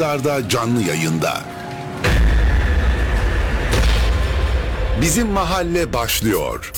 Darda canlı yayında. Bizim mahalle başlıyor.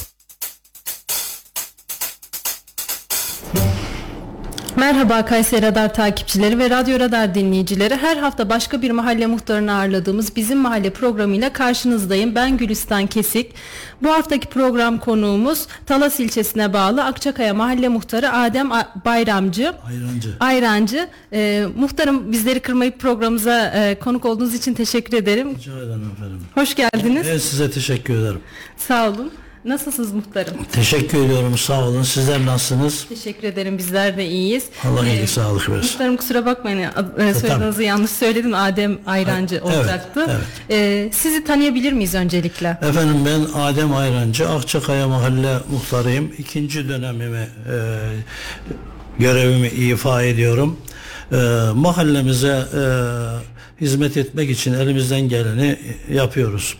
Merhaba Kayseri Radar takipçileri ve Radyo Radar dinleyicileri. Her hafta başka bir mahalle muhtarını ağırladığımız Bizim Mahalle programıyla karşınızdayım. Ben Gülistan Kesik. Bu haftaki program konuğumuz Talas ilçesine bağlı Akçakaya Mahalle Muhtarı Adem Bayramcı. Ayrancı. Ayrancı. Ee, muhtarım bizleri kırmayıp programımıza e, konuk olduğunuz için teşekkür ederim. Rica ederim efendim. Hoş geldiniz. Evet size teşekkür ederim. Sağ olun. Nasılsınız muhtarım? Teşekkür ediyorum sağ olun. Sizler nasılsınız? Teşekkür ederim bizler de iyiyiz. Allah Ee, iyilik sağlık versin. Muhtarım kusura bakmayın e, soyadınızı yanlış söyledim Adem Ayrancı Evet, olacaktı. evet. Ee, sizi tanıyabilir miyiz öncelikle? Efendim ben Adem Ayrancı, Akçakaya Mahalle Muhtarıyım. İkinci dönemimi e, görevimi ifa ediyorum. E, mahallemize e, hizmet etmek için elimizden geleni yapıyoruz.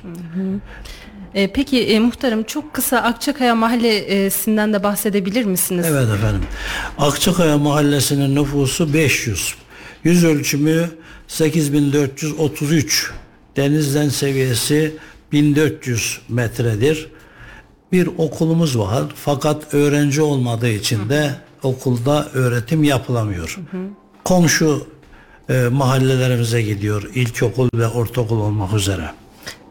Ee, peki e, muhtarım çok kısa Akçakaya Mahallesi'nden de bahsedebilir misiniz? Evet efendim. Akçakaya Mahallesi'nin nüfusu 500. Yüz ölçümü 8433. Denizden seviyesi 1400 metredir. Bir okulumuz var fakat öğrenci olmadığı için de okulda öğretim yapılamıyor. Komşu e, mahallelerimize gidiyor ilkokul ve ortaokul olmak üzere.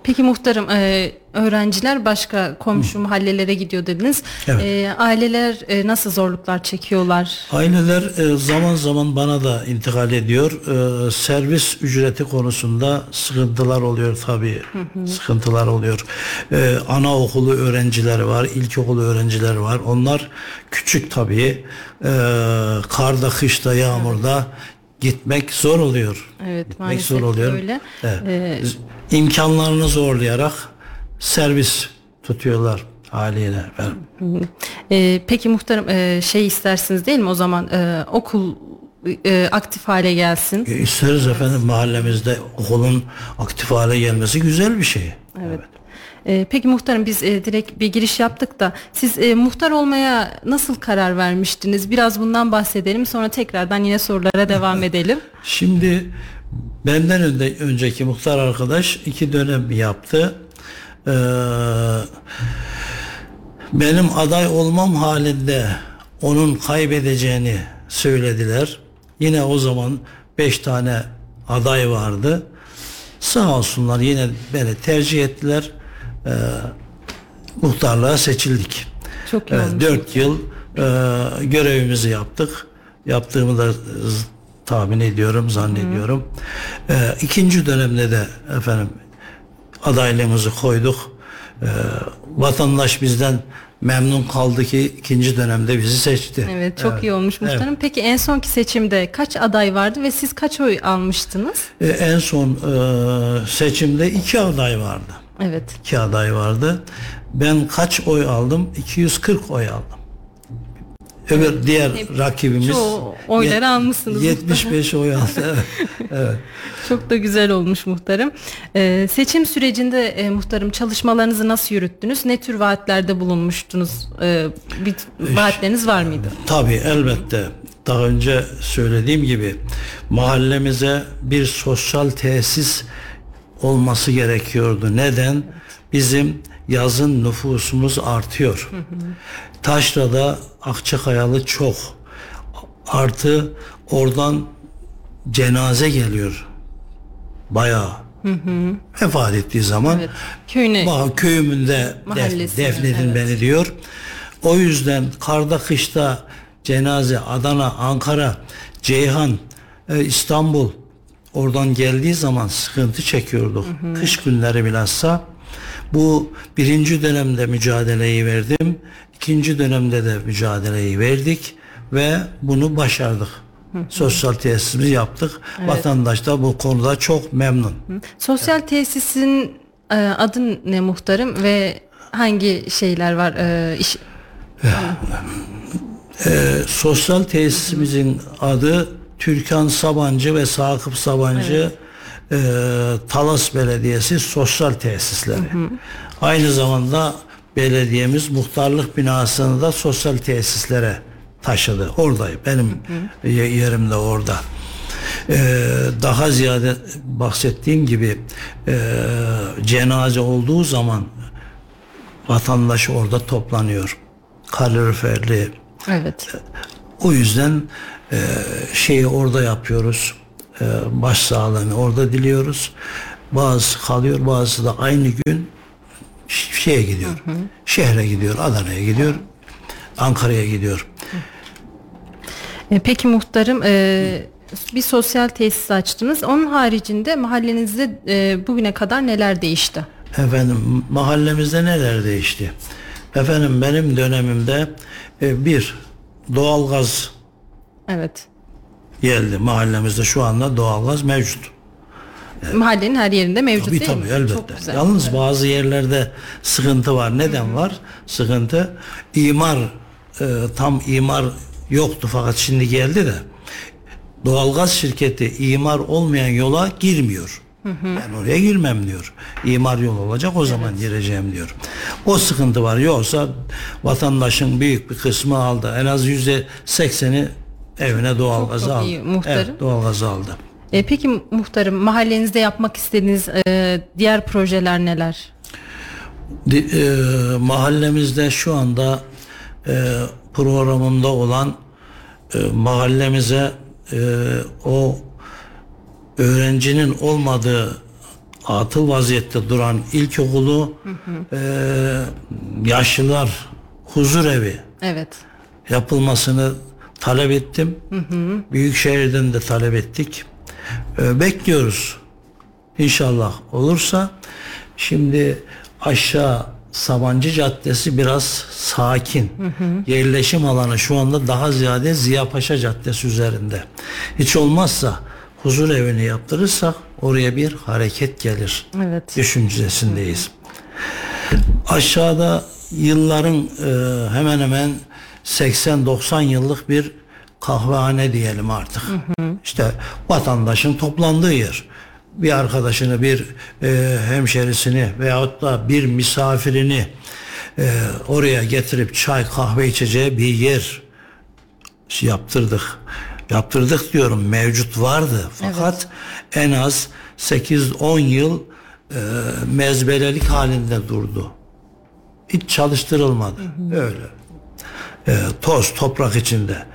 Peki muhtarım e, öğrenciler başka komşu mahallelere gidiyor dediniz. Evet. E, aileler e, nasıl zorluklar çekiyorlar? Aileler e, zaman zaman bana da intikal ediyor. E, servis ücreti konusunda sıkıntılar oluyor tabii. Sıkıntılar oluyor. E, anaokulu öğrencileri var, ilkokulu öğrencileri var. Onlar küçük tabii. E, karda, kışta, yağmurda gitmek zor oluyor. Evet, gitmek maalesef zor oluyor. öyle. Evet. Ee, İmkanlarını zorlayarak servis tutuyorlar haliyle. efendim. E, peki muhtarım e, şey istersiniz değil mi o zaman e, okul e, aktif hale gelsin? E, İsteriz efendim mahallemizde okulun aktif hale gelmesi güzel bir şey. Evet. E, peki muhtarım biz e, direkt bir giriş yaptık da siz e, muhtar olmaya nasıl karar vermiştiniz? Biraz bundan bahsedelim sonra tekrardan yine sorulara devam edelim. Şimdi benden önde, önceki muhtar arkadaş iki dönem yaptı. Ee, benim aday olmam halinde onun kaybedeceğini söylediler. Yine o zaman beş tane aday vardı. Sağ olsunlar yine beni tercih ettiler. Ee, muhtarlığa seçildik. Çok iyi Evet, olmuş. 4 yıl e, görevimizi yaptık. Yaptığımı da tahmin ediyorum, zannediyorum. E, ikinci dönemde de efendim adaylığımızı koyduk. E, vatandaş bizden memnun kaldı ki ikinci dönemde bizi seçti. Evet çok iyi olmuş Evet. muhtarım. Peki en sonki seçimde kaç aday vardı ve siz kaç oy almıştınız? E, en son e, seçimde iki aday vardı. Evet. İki aday vardı. Ben kaç oy aldım? 240 oy aldım. Öbür diğer Hep rakibimiz çoğu oyları yet- almışsınız 75 oy aldı. Evet. evet. Çok da güzel olmuş muhtarım. Ee, seçim sürecinde e, muhtarım çalışmalarınızı nasıl yürüttünüz? Ne tür vaatlerde bulunmuştunuz? Ee, bir vaatleriniz var mıydı? Tabii elbette. Daha önce söylediğim gibi mahallemize bir sosyal tesis olması gerekiyordu. Neden? Bizim yazın nüfusumuz artıyor. Taşra'da Akçakayalı çok. Artı oradan cenaze geliyor. Bayağı. Vefat ettiği zaman Evet. Köyüne Bah, köyümünde def, defnedin evet. beni diyor. O yüzden karda kışta cenaze Adana, Ankara, Ceyhan, e, İstanbul oradan geldiği zaman sıkıntı çekiyorduk. Kış günleri bilhassa. Bu birinci dönemde mücadeleyi verdim. ikinci dönemde de mücadeleyi verdik ve bunu başardık. Sosyal tesisimizi yaptık. Vatandaş da bu konuda çok memnun. sosyal tesisin e, adı ne muhtarım ve hangi şeyler var? E, iş, Ee, sosyal tesisimizin adı Türkan Sabancı ve Sakıp Sabancı e, Talas Belediyesi Sosyal Tesisleri. Aynı zamanda belediyemiz muhtarlık binasını da sosyal tesislere taşıdı. Oradayım. Benim ye- yerim de orada. Ee, daha ziyade bahsettiğim gibi e, cenaze olduğu zaman vatandaş orada toplanıyor. Kaloriferli. Evet. O yüzden e, şeyi orada yapıyoruz. E, başsağlığını orada diliyoruz. Bazı kalıyor, bazısı da aynı gün şeye gidiyor. Şehre gidiyor, Adana'ya gidiyor, Ankara'ya gidiyor. E, Peki muhtarım e, bir sosyal tesis açtınız. Onun haricinde mahallenizde e, bugüne kadar neler değişti? Efendim mahallemizde neler değişti? Efendim benim dönemimde e, bir doğalgaz Evet. geldi mahallemizde şu anda doğalgaz mevcut. Mahallenin her yerinde mevcut Tabii değil tabii mi? elbette. Çok güzel. Yalnız bazı yerlerde sıkıntı var. Neden var? Sıkıntı imar e, tam imar yoktu fakat şimdi geldi de doğalgaz şirketi imar olmayan yola girmiyor. Ben oraya girmem diyor. İmar yol olacak o zaman gireceğim diyor. O sıkıntı var. Yoksa vatandaşın büyük bir kısmı aldı. En az yüzde sekseni evine doğalgazı çok aldı. iyi, muhtarım. Evet, doğalgazı aldı. E, peki muhtarım mahallenizde yapmak istediğiniz e, diğer projeler neler? Di- e, mahallemizde şu anda e, programında olan e, mahallemize e, o öğrencinin olmadığı atıl vaziyette duran ilkokulu e, yaşlılar huzur evi Evet. yapılmasını talep ettim. Büyükşehir'den de talep ettik. Ee, bekliyoruz. İnşallah olursa. Şimdi aşağı Sabancı Caddesi biraz sakin. Yerleşim alanı şu anda daha ziyade Ziyapaşa Caddesi üzerinde. Hiç olmazsa huzur evini yaptırırsak oraya bir hareket gelir. Evet. Düşüncesindeyiz. Aşağıda yılların e, hemen hemen 80-90 yıllık bir kahvehane diyelim artık. İşte vatandaşın toplandığı yer. Bir arkadaşını, bir e, hemşerisini veyahut da bir misafirini e, oraya getirip çay kahve içeceği bir yer yaptırdık. Yaptırdık diyorum mevcut vardı fakat en az 8-10 yıl e, mezbelelik halinde durdu. Hiç çalıştırılmadı. Öyle. E, toz toprak içinde.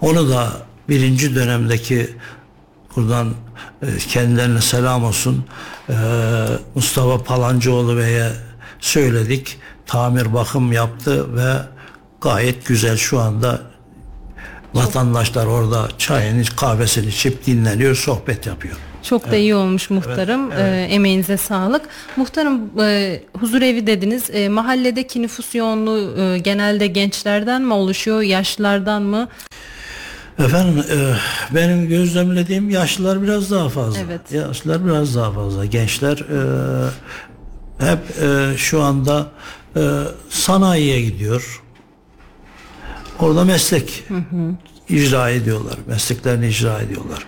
Onu da birinci dönemdeki buradan e, kendilerine selam olsun e, Mustafa Palancıoğlu Bey'e söyledik. Tamir bakım yaptı ve gayet güzel şu anda vatandaşlar orada çayını kahvesini içip dinleniyor sohbet yapıyor. Çok da iyi olmuş muhtarım. E, emeğinize sağlık. Muhtarım e, huzur evi dediniz. E, mahalledeki nüfus yoğunluğu e, genelde gençlerden mi oluşuyor, yaşlılardan mı? Efendim e, benim gözlemlediğim yaşlılar biraz daha fazla. Evet. Yaşlılar biraz daha fazla. Gençler e, hep e, şu anda e, sanayiye gidiyor. Orada meslek icra ediyorlar. Mesleklerini icra ediyorlar.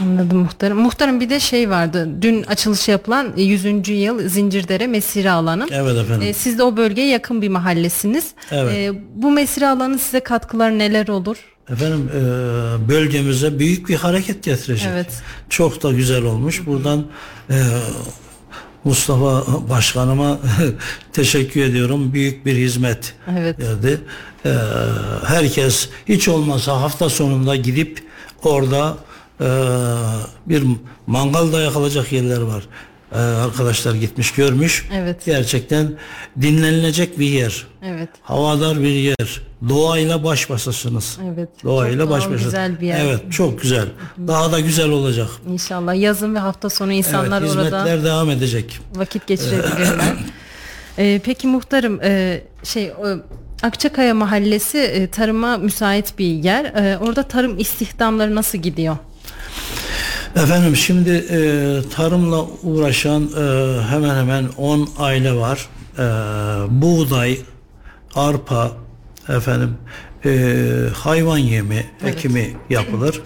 Anladım muhtarım. Muhtarım bir de şey vardı. Dün açılışı yapılan e, 100. yıl Zincirdere Mesire Alanı. Evet efendim. E, siz de o bölgeye yakın bir mahallesiniz. Evet. E, bu mesire alanı size katkılar neler olur? Efendim e, bölgemize büyük bir hareket getirecek. Evet. Çok da güzel olmuş. Buradan e, Mustafa Başkanıma teşekkür ediyorum. Büyük bir hizmet Evet. verdi. E, herkes hiç olmazsa hafta sonunda gidip orada e, bir mangal da yakılacak yerler var. E, arkadaşlar gitmiş görmüş. Evet. Gerçekten dinlenilecek bir yer. Evet. Havadar bir yer. Doğayla baş başasınız. Evet. Doğayla Çok baş başasınız. güzel bir yer. Evet çok güzel. Daha da güzel olacak. İnşallah yazın ve hafta sonu insanlar evet, orada hizmetler devam edecek. vakit geçirebilirler. E, peki muhtarım e, şey Akçakaya Mahallesi e, tarıma müsait bir yer. E, orada tarım istihdamları nasıl gidiyor? Efendim şimdi e, tarımla uğraşan e, hemen hemen 10 aile var. E, buğday, arpa, efendim e, hayvan yemi ekimi yapılır.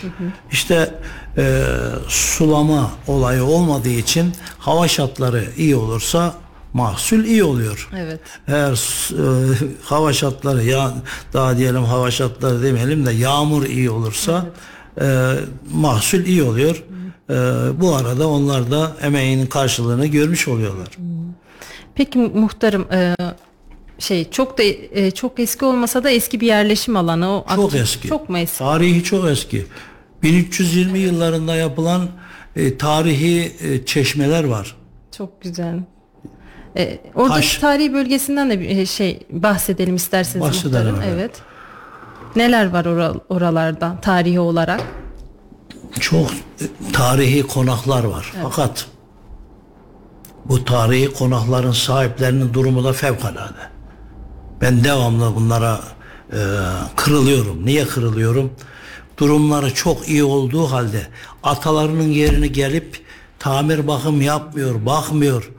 İşte e, sulama olayı olmadığı için hava şartları iyi olursa mahsul iyi oluyor. Evet. Eğer e, hava şartları ya daha diyelim hava şartları demeyelim de yağmur iyi olursa e, mahsul iyi oluyor. E, bu arada onlar da emeğinin karşılığını görmüş oluyorlar. Peki muhtarım e, şey çok da e, çok eski olmasa da eski bir yerleşim alanı o Çok aktif- eski. Çok mu eski? Tarihi çok eski. 1320 yıllarında yapılan e, tarihi e, çeşmeler var. Çok güzel. E, oradaki Taş. tarihi bölgesinden de bir e, şey bahsedelim isterseniz Bahsedelim, muhtarım. evet. Evet. Neler var oral- oralarda tarihi olarak? Çok tarihi konaklar var. Fakat bu tarihi konakların sahiplerinin durumu da fevkalade. Ben devamlı bunlara e, kırılıyorum. Niye kırılıyorum? Durumları çok iyi olduğu halde atalarının yerini gelip tamir bakım yapmıyor, bakmıyor.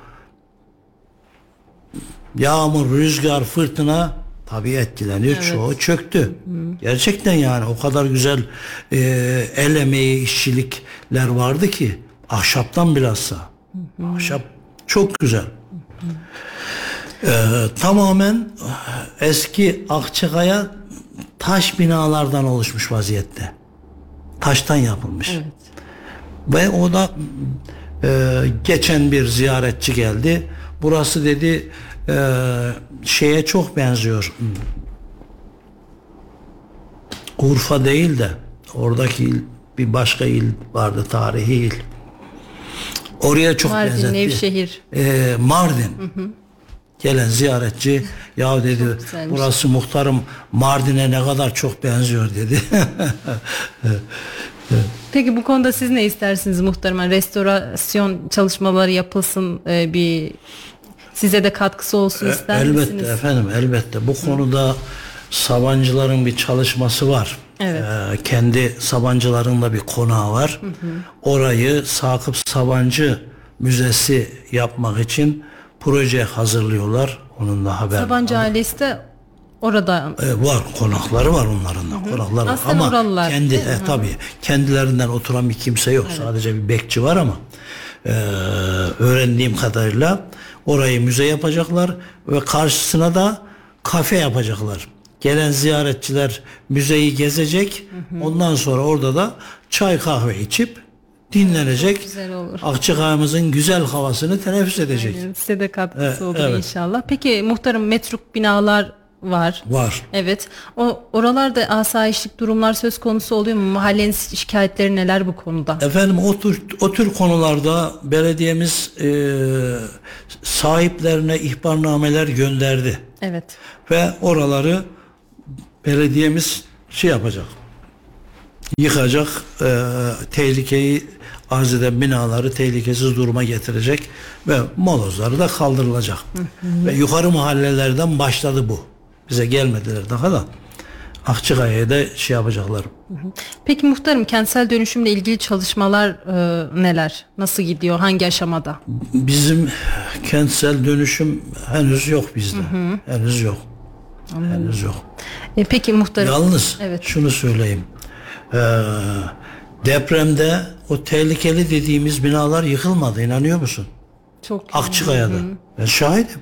Yağmur, rüzgar, fırtına tabii etkileniyor. Çoğu çöktü. Gerçekten yani o kadar güzel e, el emeği, işçilikler vardı ki ahşaptan bilhassa. Ahşap çok güzel. Ee, tamamen eski Akçakaya taş binalardan oluşmuş vaziyette. Taştan yapılmış. Ve o da e, geçen bir ziyaretçi geldi. Burası dedi şeye çok benziyor. Urfa değil de oradaki il, bir başka il vardı tarihi il. Oraya çok Mardin, benzetti. Nevşehir. Ee, Mardin. Gelen ziyaretçi ya dedi burası muhtarım Mardin'e ne kadar çok benziyor dedi. Peki bu konuda siz ne istersiniz muhtarım? Yani Restorasyon çalışmaları yapılsın e, bir size de katkısı olsun ister elbette misiniz? efendim elbette bu konuda Sabancıların bir çalışması var. Evet. Ee, kendi Sabancıların da bir konağı var. Orayı Sakıp Sabancı Müzesi yapmak için proje hazırlıyorlar. Onun da haber Sabancı ailesi de orada E, var konakları var onların da konakları var. Ama oralılar, kendi e, tabii kendilerinden oturan bir kimse yok sadece bir bekçi var ama e, öğrendiğim kadarıyla orayı müze yapacaklar ve karşısına da kafe yapacaklar. Gelen ziyaretçiler müzeyi gezecek. Ondan sonra orada da çay kahve içip dinlenecek. Güzel olur. Akçakaya'mızın güzel havasını teneffüs edecek. Yani size de katkısı Evet, olur evet. inşallah. Peki muhtarım metruk binalar var. Var. Evet. O oralarda asayişlik durumlar söz konusu oluyor mu? Mahallenin şikayetleri neler bu konuda? Efendim o tür, o tür konularda belediyemiz e, sahiplerine ihbarnameler gönderdi. Evet. Ve oraları belediyemiz şey yapacak. Yıkacak, e, tehlikeyi arz eden binaları tehlikesiz duruma getirecek ve molozları da kaldırılacak. Ve yukarı mahallelerden başladı bu. Bize gelmediler daha da. Akçakaya'ya da şey yapacaklar. Peki muhtarım kentsel dönüşümle ilgili çalışmalar e, neler? Nasıl gidiyor? Hangi aşamada? Bizim kentsel dönüşüm henüz yok bizde. Henüz yok. Henüz yok. E, peki muhtarım. Yalnız Evet. şunu söyleyeyim. Ee, depremde o tehlikeli dediğimiz binalar yıkılmadı. inanıyor musun? Çok Akçıkaya'da. Ben şahidim.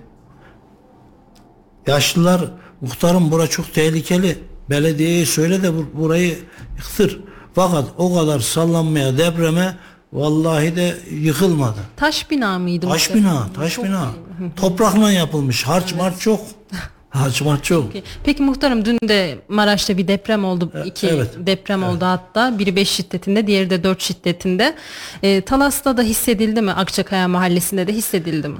Yaşlılar muhtarım bura çok tehlikeli. Belediyeye söyle de bur- burayı yıktır. Fakat o kadar sallanmaya depreme vallahi de yıkılmadı. Taş bina mıydı? Taş muhtarım? bina, taş bina. Toprakla yapılmış. Harç març çok. Harç març çok. Peki. Peki muhtarım dün de Maraş'ta bir deprem oldu. İki evet. deprem oldu hatta. Biri 5 şiddetinde, diğeri de 4 şiddetinde. E, Talas'ta da hissedildi mi? Akçakaya mahallesinde de hissedildi mi?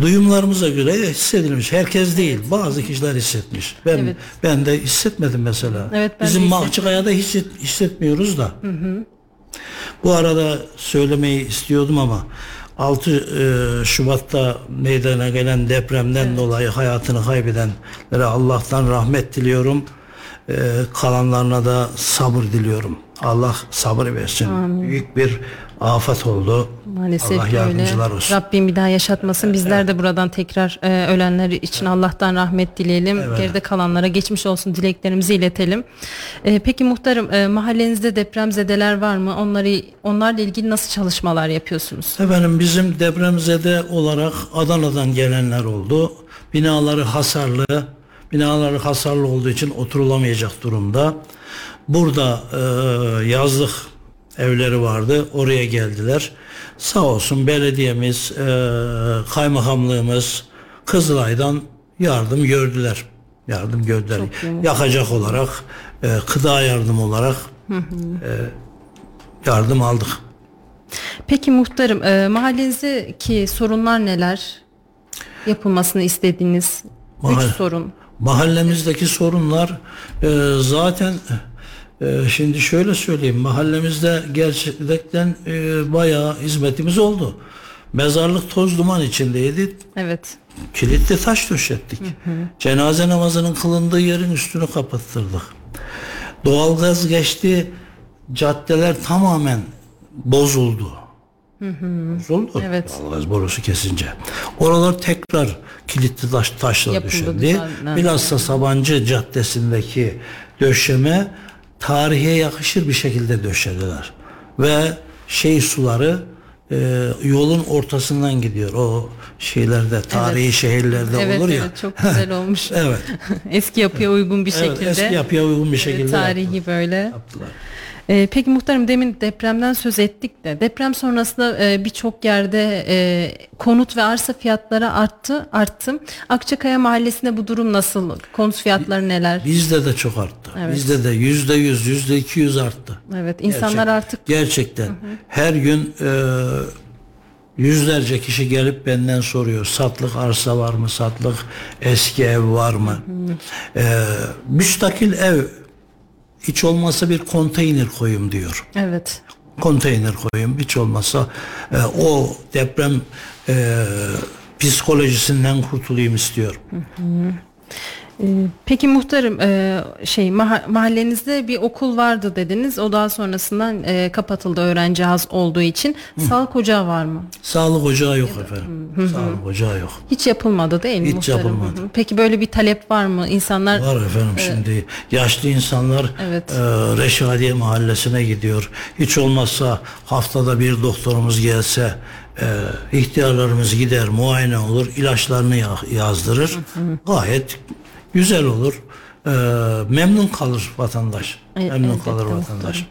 Duyumlarımıza göre hissedilmiş. Herkes değil. Bazı kişiler hissetmiş. Ben Evet. ben de hissetmedim mesela. Evet, ben Bizim. Mahçıkaya'da hisset, hissetmiyoruz da. Bu arada söylemeyi istiyordum ama 6 e, Şubat'ta meydana gelen depremden dolayı hayatını kaybedenlere Allah'tan rahmet diliyorum. E, kalanlarına da sabır diliyorum. Allah sabır versin. Büyük bir afet oldu. Maalesef Allah öyle. yardımcılar olsun. Rabbim bir daha yaşatmasın. Bizler de buradan tekrar e, ölenler için Allah'tan rahmet dileyelim. Geride kalanlara geçmiş olsun dileklerimizi iletelim. E, peki muhtarım e, mahallenizde depremzedeler var mı? Onları onlarla ilgili nasıl çalışmalar yapıyorsunuz? Efendim bizim depremzede olarak Adana'dan gelenler oldu. Binaları hasarlı. Binaları hasarlı olduğu için oturulamayacak durumda. Burada e, yazlık evleri vardı. Oraya geldiler. Sağ olsun belediyemiz, e, kaymakamlığımız Kızılay'dan yardım gördüler. Yardım gördüler. Yakacak olarak, e, gıda yardım olarak e, yardım aldık. Peki muhtarım e, mahallenizdeki sorunlar neler? Yapılmasını istediğiniz Mahalle- üç sorun. Mahallemizdeki sorunlar e, zaten e, şimdi şöyle söyleyeyim mahallemizde gerçekten e, bayağı hizmetimiz oldu. Mezarlık toz duman içindeydi. Evet. Kilitli taş döşettik. Cenaze namazının kılındığı yerin üstünü kapattırdık. Doğalgaz geçti. Caddeler tamamen bozuldu. Bozuldu. Evet. Doğalgaz borusu kesince. Oralar tekrar kilitli taş, taşla Yapıldı döşendi. Bilhassa Sabancı Caddesi'ndeki döşeme tarihe yakışır bir şekilde döşediler. Ve şey suları e, yolun ortasından gidiyor. O şeylerde tarihi şehirlerde Evet, olur ya. evet çok güzel olmuş. Evet. eski yapıya uygun bir evet şekilde. eski yapıya uygun bir e, şekilde tarihi böyle. yaptılar. E, peki muhtarım demin depremden söz ettik de deprem sonrasında e, birçok yerde e, konut ve arsa fiyatları arttı arttı. Akçakaya mahallesinde bu durum nasıl? Konut fiyatları neler? Bizde de çok arttı. Evet. Bizde de yüzde yüz, yüzde iki yüz arttı. Evet insanlar Gerçek- artık gerçekten her gün e, yüzlerce kişi gelip benden soruyor satlık arsa var mı satlık eski ev var mı e, müstakil ev hiç olmazsa bir konteyner koyayım diyor. Evet. Konteyner koyayım. Hiç olmazsa e, o deprem e, psikolojisinden kurtulayım istiyor. Ee, Peki muhtarım e, şey maha- mahallenizde bir okul vardı dediniz. O daha sonrasından e, kapatıldı öğrenci az olduğu için. Sağlık ocağı var mı? Sağlık ocağı yok efendim. Sağlık ocağı yok. Hiç yapılmadı değil mi Hiç muhtarım? yapılmadı. Hı hı. Peki böyle bir talep var mı? İnsanlar Var efendim şimdi yaşlı insanlar Evet. e, Reşadiye mahallesine gidiyor. Hiç olmazsa haftada bir doktorumuz gelse e, ihtiyarlarımız gider muayene olur ilaçlarını ya- yazdırır. Gayet güzel olur. E, memnun kalır vatandaş. E, memnun elbette kalır muhtarım. vatandaş.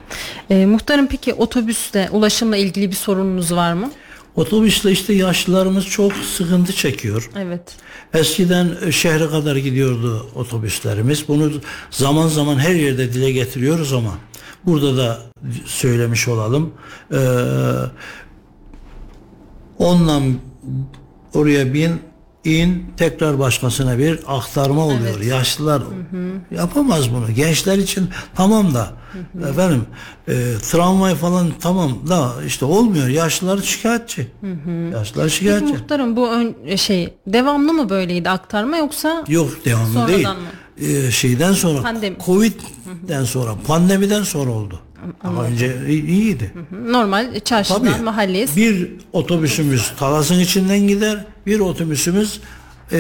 E, muhtarım peki otobüste ulaşımla ilgili bir sorununuz var mı? Otobüsle işte yaşlılarımız çok sıkıntı çekiyor. Evet. Eskiden e, şehre kadar gidiyordu otobüslerimiz. Bunu zaman zaman her yerde dile getiriyoruz ama burada da söylemiş olalım. Ee, ondan oraya bin in tekrar başkasına bir aktarma oluyor. Yaşlılar yapamaz bunu. Gençler için tamam da efendim e, tramvay falan tamam da işte olmuyor. Yaşlılar şikayetçi. Yaşlılar Peki şikayetçi. muhtarım bu ön, şey devamlı mı böyleydi aktarma yoksa Yok devamlı Sonradan değil. mı? Ee, şeyden sonra Pandemi. Covid'den sonra pandemiden sonra oldu. Ama önce iyiydi. normal çarşıdan Tabii. mahalleye Bir otobüsümüz Talas'ın içinden gider. Bir otobüsümüz e,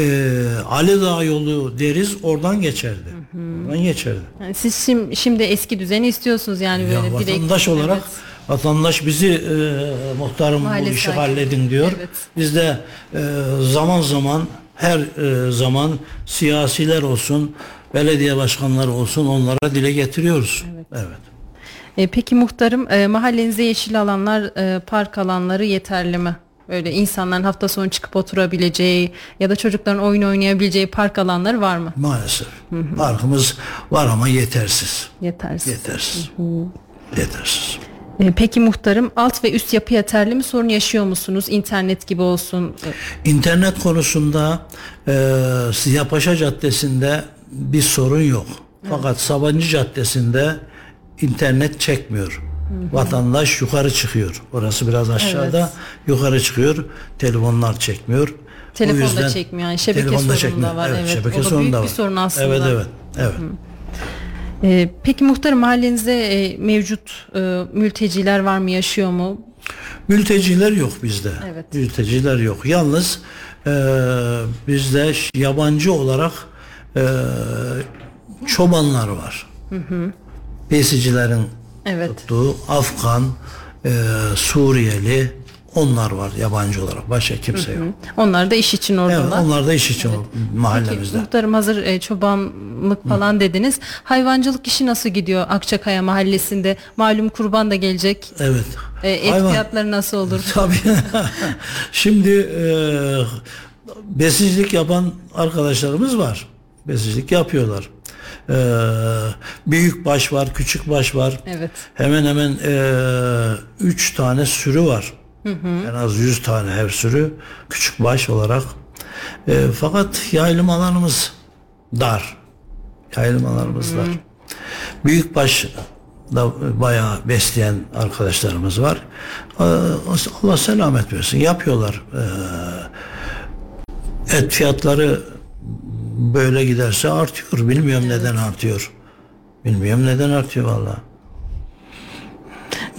Ali Dağ yolu deriz oradan geçerdi. Oradan geçerdi. Yani siz şimdi, şimdi eski düzeni istiyorsunuz yani böyle Ya direkt. vatandaş olarak Evet. vatandaş bizi e, muhtarım Mahalle bu işi halledin diyor. Evet. Biz de e, zaman zaman her e, zaman siyasiler olsun, belediye başkanları olsun onlara dile getiriyoruz. Evet. E, peki muhtarım e, mahallenizde yeşil alanlar, e, park alanları yeterli mi? Böyle insanların hafta sonu çıkıp oturabileceği ya da çocukların oyun oynayabileceği park alanları var mı? Maalesef. Parkımız var ama yetersiz. Yetersiz. Yetersiz. Yetersiz. E, peki muhtarım alt ve üst yapı yeterli mi? Sorun yaşıyor musunuz? İnternet gibi olsun. E, İnternet konusunda e, Siyapaşa Caddesi'nde bir sorun yok. Fakat Sabancı Caddesi'nde internet çekmiyor. Vatandaş yukarı çıkıyor. Orası biraz aşağıda. Evet. Yukarı çıkıyor. Telefonlar çekmiyor. Telefon da yüzden- çekmiyor. Yani şebeke da sorunu da çekmiyor. var, evet. şebeke O da büyük da bir var. sorun aslında. Evet evet. Evet. e, peki muhtarım mahallenizde e, mevcut e, mülteciler var mı? Yaşıyor mu? Mülteciler yok bizde. Evet. Mülteciler yok. Yalnız e, bizde yabancı olarak e, çobanlar var. Besicilerin Evet. tuttuğu Afgan, e, Suriyeli onlar var yabancı olarak. Başka kimse yok. Onlar da iş için Evet, oradalar. onlar da iş için Peki, mahallemizde. muhtarım hazır e, çobanlık falan dediniz. Hayvancılık işi nasıl gidiyor Akçakaya mahallesinde? Malum kurban da gelecek. Evet. E, et Hayvan- fiyatları nasıl olur? Tabii. Şimdi e, besicilik yapan arkadaşlarımız var. Besicilik yapıyorlar. E, büyük baş var, küçük baş var. Evet. Hemen hemen e, üç tane sürü var. En az yüz tane her sürü küçük baş olarak. E, fakat yaylım alanımız dar. Yaylım alanımız dar. Büyük baş da bayağı besleyen arkadaşlarımız var. E, Allah selamet versin. Yapıyorlar. Et fiyatları böyle giderse artıyor. Bilmiyorum neden artıyor. Bilmiyorum neden artıyor vallahi.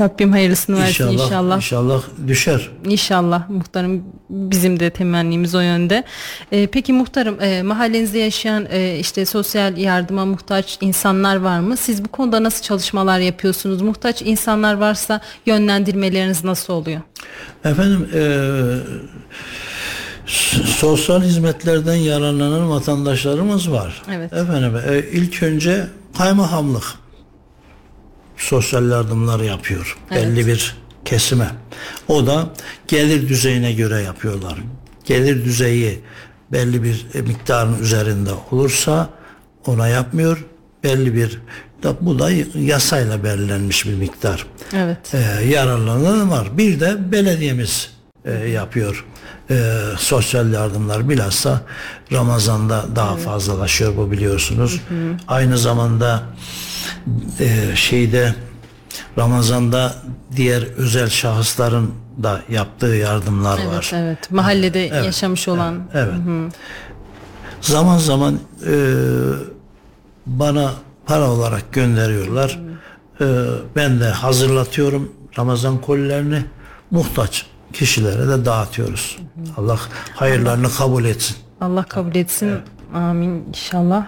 Rabbim hayırlısını versin İnşallah, inşallah. inşallah düşer. İnşallah muhtarım bizim de temennimiz o yönde. Ee, peki muhtarım e, mahallenizde yaşayan e, işte sosyal yardıma muhtaç insanlar var mı? Siz bu konuda nasıl çalışmalar yapıyorsunuz? Muhtaç insanlar varsa yönlendirmeleriniz nasıl oluyor? Efendim eee, s- sosyal hizmetlerden yararlanan vatandaşlarımız var. Evet. Efendim e, ilk önce kaymakamlık sosyal yardımları yapıyor. Evet. Belli bir kesime. O da gelir düzeyine göre yapıyorlar. Gelir düzeyi belli bir e, miktarın üzerinde olursa ona yapmıyor. Belli bir bu da yasayla belirlenmiş bir miktar Evet. e, yararlanan var. Bir de belediyemiz e, yapıyor e, sosyal yardımlar bilhassa Ramazan'da daha fazlalaşıyor bu biliyorsunuz. Aynı zamanda e, şeyde Ramazan'da diğer özel şahısların da yaptığı yardımlar Evet, var. evet. Mahallede Evet, yaşamış olan. Evet. Zaman zaman e, bana para olarak gönderiyorlar. E, ben de hazırlatıyorum Ramazan kolilerini muhtaç kişilere de dağıtıyoruz. Allah hayırlarını kabul etsin. Allah kabul etsin. Amin inşallah.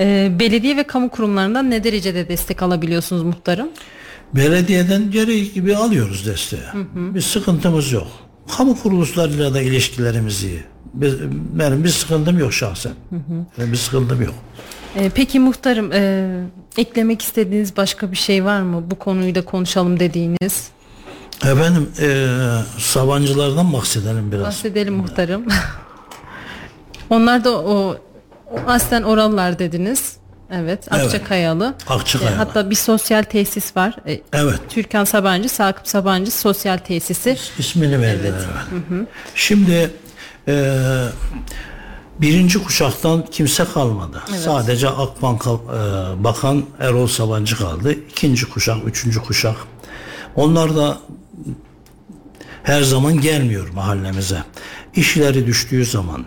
Ee, belediye ve kamu kurumlarından ne derecede destek alabiliyorsunuz muhtarım? Belediyeden gereği gibi alıyoruz desteği. Bir sıkıntımız yok. Kamu kuruluşlarıyla da ilişkilerimiz iyi. Biz, benim bir sıkıntım yok şahsen. Benim bir sıkıntım yok. Ee, peki muhtarım e, eklemek istediğiniz başka bir şey var mı? Bu konuyu da konuşalım dediğiniz. Efendim eee Sabancılardan bahsedelim biraz. Bahsedelim muhtarım. Onlar da o, o aslen oralılar dediniz. Evet, Akçakayalı. Akçakayalı. E, hatta bir sosyal tesis var. E, Evet. Türkan Sabancı, Sakıp Sabancı Sosyal Tesisi. İsmini verdiler evet. Şimdi eee, birinci kuşaktan kimse kalmadı. Sadece Akbank'a eee, bakan Erol Sabancı kaldı. İkinci kuşak, üçüncü kuşak. Onlar da her zaman gelmiyor mahallemize. İşleri düştüğü zaman,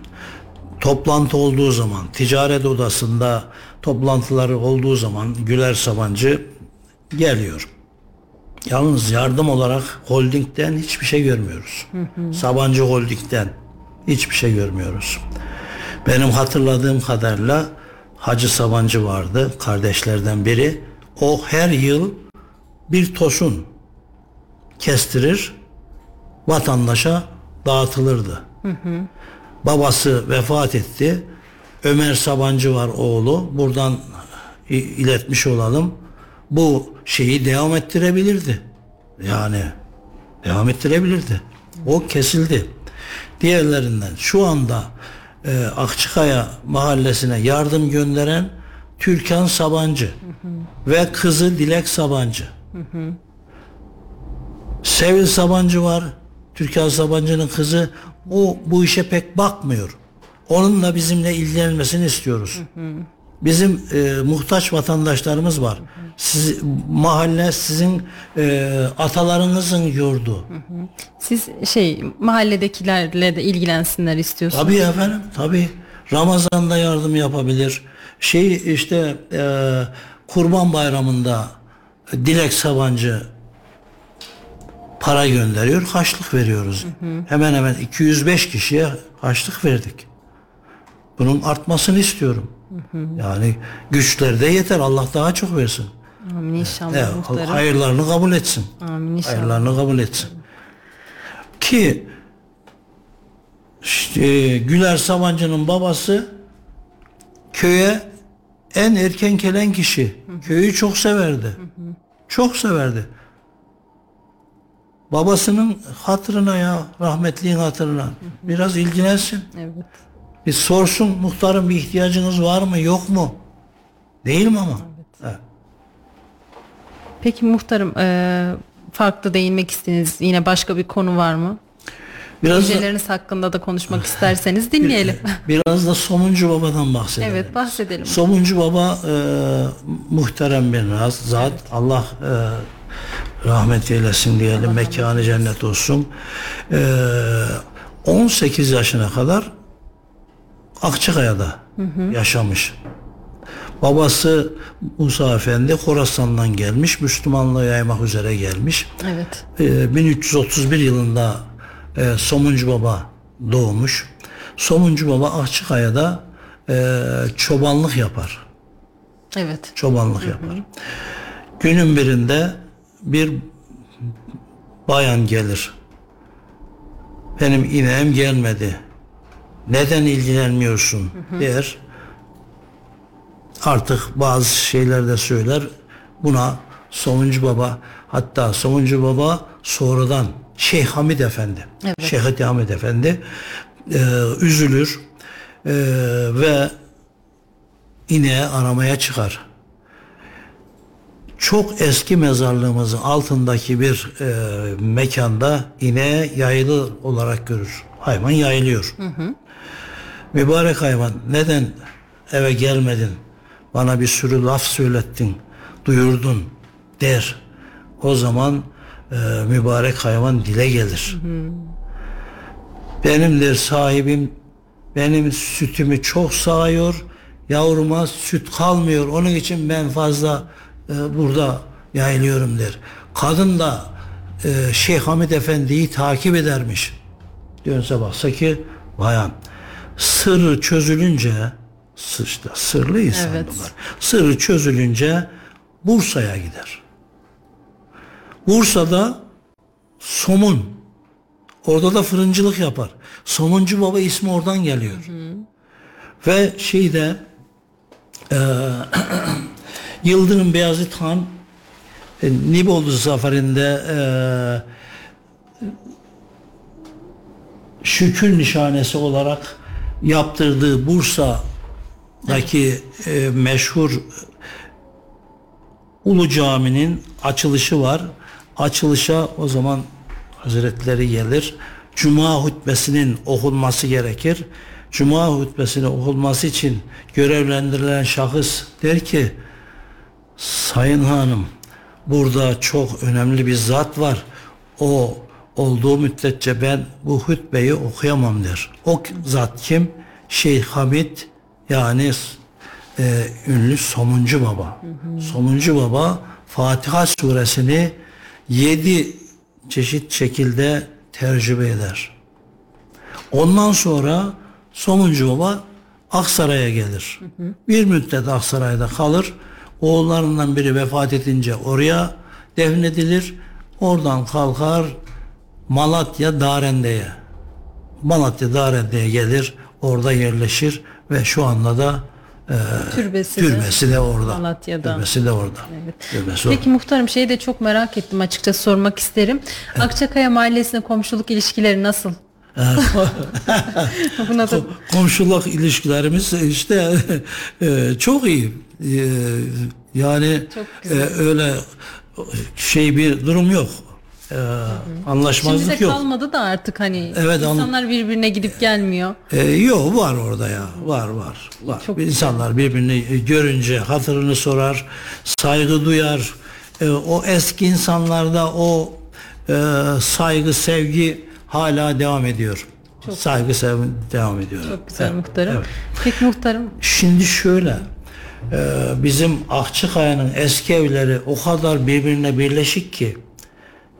toplantı olduğu zaman, ticaret odasında toplantıları olduğu zaman Güler Sabancı geliyor. Yalnız yardım olarak holdingden hiçbir şey görmüyoruz. Sabancı Holding'den hiçbir şey görmüyoruz. Benim hatırladığım kadarıyla Hacı Sabancı vardı kardeşlerden biri. O her yıl bir tosun kestirir vatandaşa dağıtılırdı. Babası vefat etti. Ömer Sabancı var oğlu. Buradan iletmiş olalım. Bu şeyi devam ettirebilirdi. Yani devam ettirebilirdi. O kesildi. Diğerlerinden şu anda e, Akçıkaya mahallesine yardım gönderen Türkan Sabancı ve kızı Dilek Sabancı. Sevil Sabancı var. Türkan Sabancı'nın kızı. O bu işe pek bakmıyor. Onunla bizimle ilgilenmesini istiyoruz. Bizim e, muhtaç vatandaşlarımız var. Siz, mahalle sizin e, atalarınızın yurdu. Siz şey mahalledekilerle de ilgilensinler istiyorsunuz. Tabii efendim, tabii. Ramazan'da yardım yapabilir. Şey işte e, Kurban Bayramı'nda Dilek Sabancı para gönderiyor, haçlık veriyoruz. Hemen hemen 205 kişiye haçlık verdik. Bunun artmasını istiyorum. Yani güçleri de yeter. Allah daha çok versin. Amin inşallah Evet, muhtarım. hayırlarını kabul etsin. Amin inşallah. Hayırlarını kabul etsin. Ki işte, Güler Sabancı'nın babası köye en erken gelen kişi. Köyü çok severdi. Çok severdi. Babasının hatırına ya, rahmetliğin hatırına. Biraz ilgilensin. Evet. Bir sorsun muhtarım bir ihtiyacınız var mı yok mu? Değil mi ama? Evet. Peki muhtarım e, farklı değinmek istediğiniz yine başka bir konu var mı? Biraz da, Projeleriniz hakkında da konuşmak isterseniz dinleyelim. biraz da Somuncu Baba'dan bahsedelim. evet bahsedelim. Somuncu Baba e, muhterem bir zat. Allah e, rahmet eylesin diyelim. Mekanı cennet olsun. E, 18 yaşına kadar Akçakaya'da yaşamış. Babası Musa Efendi Horasan'dan gelmiş. Müslümanlığı yaymak üzere gelmiş. Evet. E, 1331 yılında e, Somuncu Baba doğmuş. Somuncu Baba Akçakaya'da e, çobanlık yapar. Evet. Çobanlık yapar. Günün birinde bir bayan gelir. Benim ineğim gelmedi. Neden ilgilenmiyorsun der. Artık bazı şeyler de söyler. Buna Somuncu Baba hatta Somuncu Baba sonradan Şeyh Hamid Efendi. Evet. Şeyh Hamid Efendi e, üzülür e, ve ineği aramaya çıkar. Çok eski mezarlığımızın altındaki bir e, mekanda ineği yayılı olarak görür. Hayvan yayılıyor. Mübarek hayvan neden eve gelmedin? Bana bir sürü laf söylettin, duyurdun der. O zaman e, mübarek hayvan dile gelir. Benimdir sahibim benim sütümü çok sağıyor. Yavruma süt kalmıyor. Onun için ben fazla e, burada yayılıyorum der. Kadın da e, Şeyh Hamid Efendi'yi takip edermiş. Dönse baksa ki bayan sırrı çözülünce işte sırlı insan Evet. bunlar. Sırrı çözülünce Bursa'ya gider. Bursa'da somun Orada da fırıncılık yapar. Somuncu Baba ismi oradan geliyor. Ve şeyde e, Yıldırım Beyazıt Han e, Nibolu zaferinde e, şükür nişanesi olarak yaptırdığı Bursa'daki e, meşhur Ulu Cami'nin açılışı var. Açılışa o zaman Hazretleri gelir. Cuma hutbesinin okunması gerekir. Cuma hutbesinin okunması için görevlendirilen şahıs der ki Sayın Hanım burada çok önemli bir zat var. O olduğu müddetçe ben bu hutbeyi okuyamam der. O zat kim? Şeyh Hamid yani e, ünlü Somuncu Baba. Somuncu Baba Fatiha suresini yedi çeşit şekilde tercüme eder. Ondan sonra Somuncu Baba Aksaray'a gelir. Bir müddet Aksaray'da kalır. Oğullarından biri vefat edince oraya defnedilir. Oradan kalkar Malatya Darende'ye. Malatya Darende'ye gelir. Orada yerleşir ve şu anda da e, Türbesi türbesi de orada. Malatya'da. Türbesi de orada. Evet. Türbesi Peki muhtarım şeyi de çok merak ettim açıkça sormak isterim. Akçakaya Mahallesi'ne komşuluk ilişkileri nasıl? Buna da komşuluk ilişkilerimiz işte e, çok iyi. E, yani Çok e, güzel. öyle şey bir durum yok. E, şimdi anlaşmazlık de yok. kalmadı da artık hani Evet, anla- insanlar birbirine gidip gelmiyor. E, yok var orada ya. Var var. var. Çok İnsanlar birbirini görünce hatırını sorar, saygı duyar. E, o eski insanlarda o e, saygı, sevgi hala devam ediyor. saygı, sevgi devam ediyor. Çok güzel Evet, muhtarım. evet. Peki muhtarım Şimdi şöyle e, bizim Akçakaya'nın eski evleri o kadar birbirine birleşik ki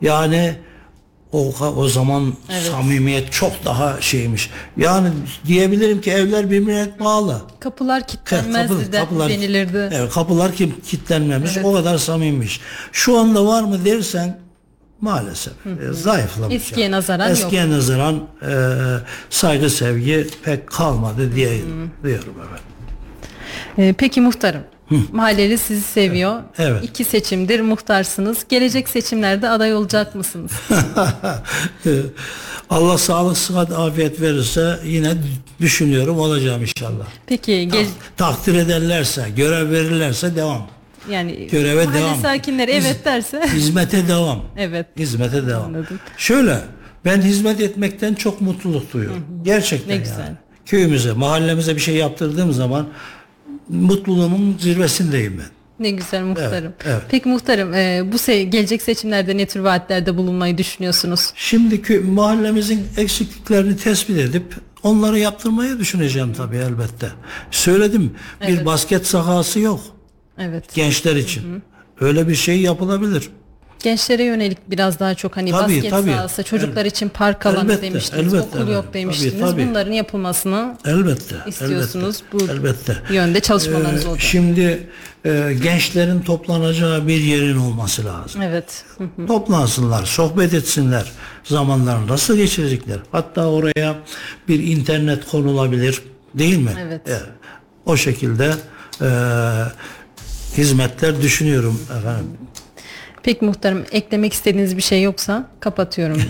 yani o, o zaman samimiyet çok daha şeymiş. Yani diyebilirim ki evler birbirine bağlı. kapılar kilitlenmezdi de denilirdi. Evet, kapılar kilitlenmemiş. O kadar samimiymiş. Şu anda var mı dersen maalesef e, zayıflamış. Eskiye nazaran yok. Eskiye nazaran e, saygı sevgi pek kalmadı diye diyorum efendim. Ee, peki muhtarım. Mahalleli sizi seviyor. Evet. İki seçimdir muhtarsınız. Gelecek seçimlerde aday olacak mısınız? Allah sağlık, sıhhat, afiyet verirse yine düşünüyorum olacağım inşallah. Peki gel, Takdir ederlerse, görev verirlerse devam. Yani Göreve mahalle devam. sakinleri evet derse Hizmete devam. evet. Hizmete devam. Anladım. Şöyle ben hizmet etmekten çok mutluluk duyuyorum. Gerçekten Ne yani. güzel. Köyümüze, mahallemize bir şey yaptırdığım zaman mutluluğumun zirvesindeyim ben. Ne güzel muhtarım. Evet, evet. Peki muhtarım e, bu se- gelecek seçimlerde ne tür vaatlerde bulunmayı düşünüyorsunuz? Şimdi kö- mahallemizin eksikliklerini tespit edip onları yaptırmayı düşüneceğim tabii elbette. Söyledim bir Evet. basket sahası yok Evet. gençler için. Öyle bir şey yapılabilir. Gençlere yönelik biraz daha çok hani Tabii, basket tabii. sahası, çocuklar El- için park alanı elbette, demiştiniz, elbette, okul yok demiştiniz. Tabii, tabii. Bunların yapılmasını Elbette. istiyorsunuz. Elbette, Bu elbette. yönde çalışmalarınız Ee, olacak. Şimdi e, gençlerin toplanacağı bir yerin olması lazım. Evet. Hı hı. Toplansınlar, sohbet etsinler. Zamanlarını nasıl geçirecekler? Hatta oraya bir internet konulabilir. Değil mi? Evet. o şekilde e, hizmetler düşünüyorum efendim. Peki muhtarım eklemek istediğiniz bir şey yoksa kapatıyorum.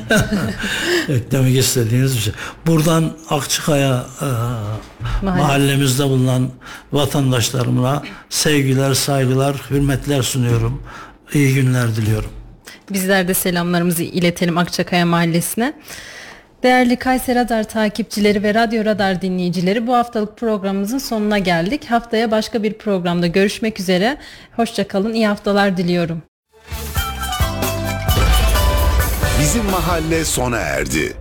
Eklemek istediğiniz bir şey. Buradan Akçıkaya e, mahallemizde bulunan vatandaşlarıma sevgiler, saygılar, hürmetler sunuyorum. İyi günler diliyorum. Bizler de selamlarımızı iletelim Akçakaya Mahallesi'ne. Değerli Kayseri Radar takipçileri ve Radyo Radar dinleyicileri bu haftalık programımızın sonuna geldik. Haftaya başka bir programda görüşmek üzere. Hoşçakalın, iyi haftalar diliyorum. Bizim mahalle sona erdi.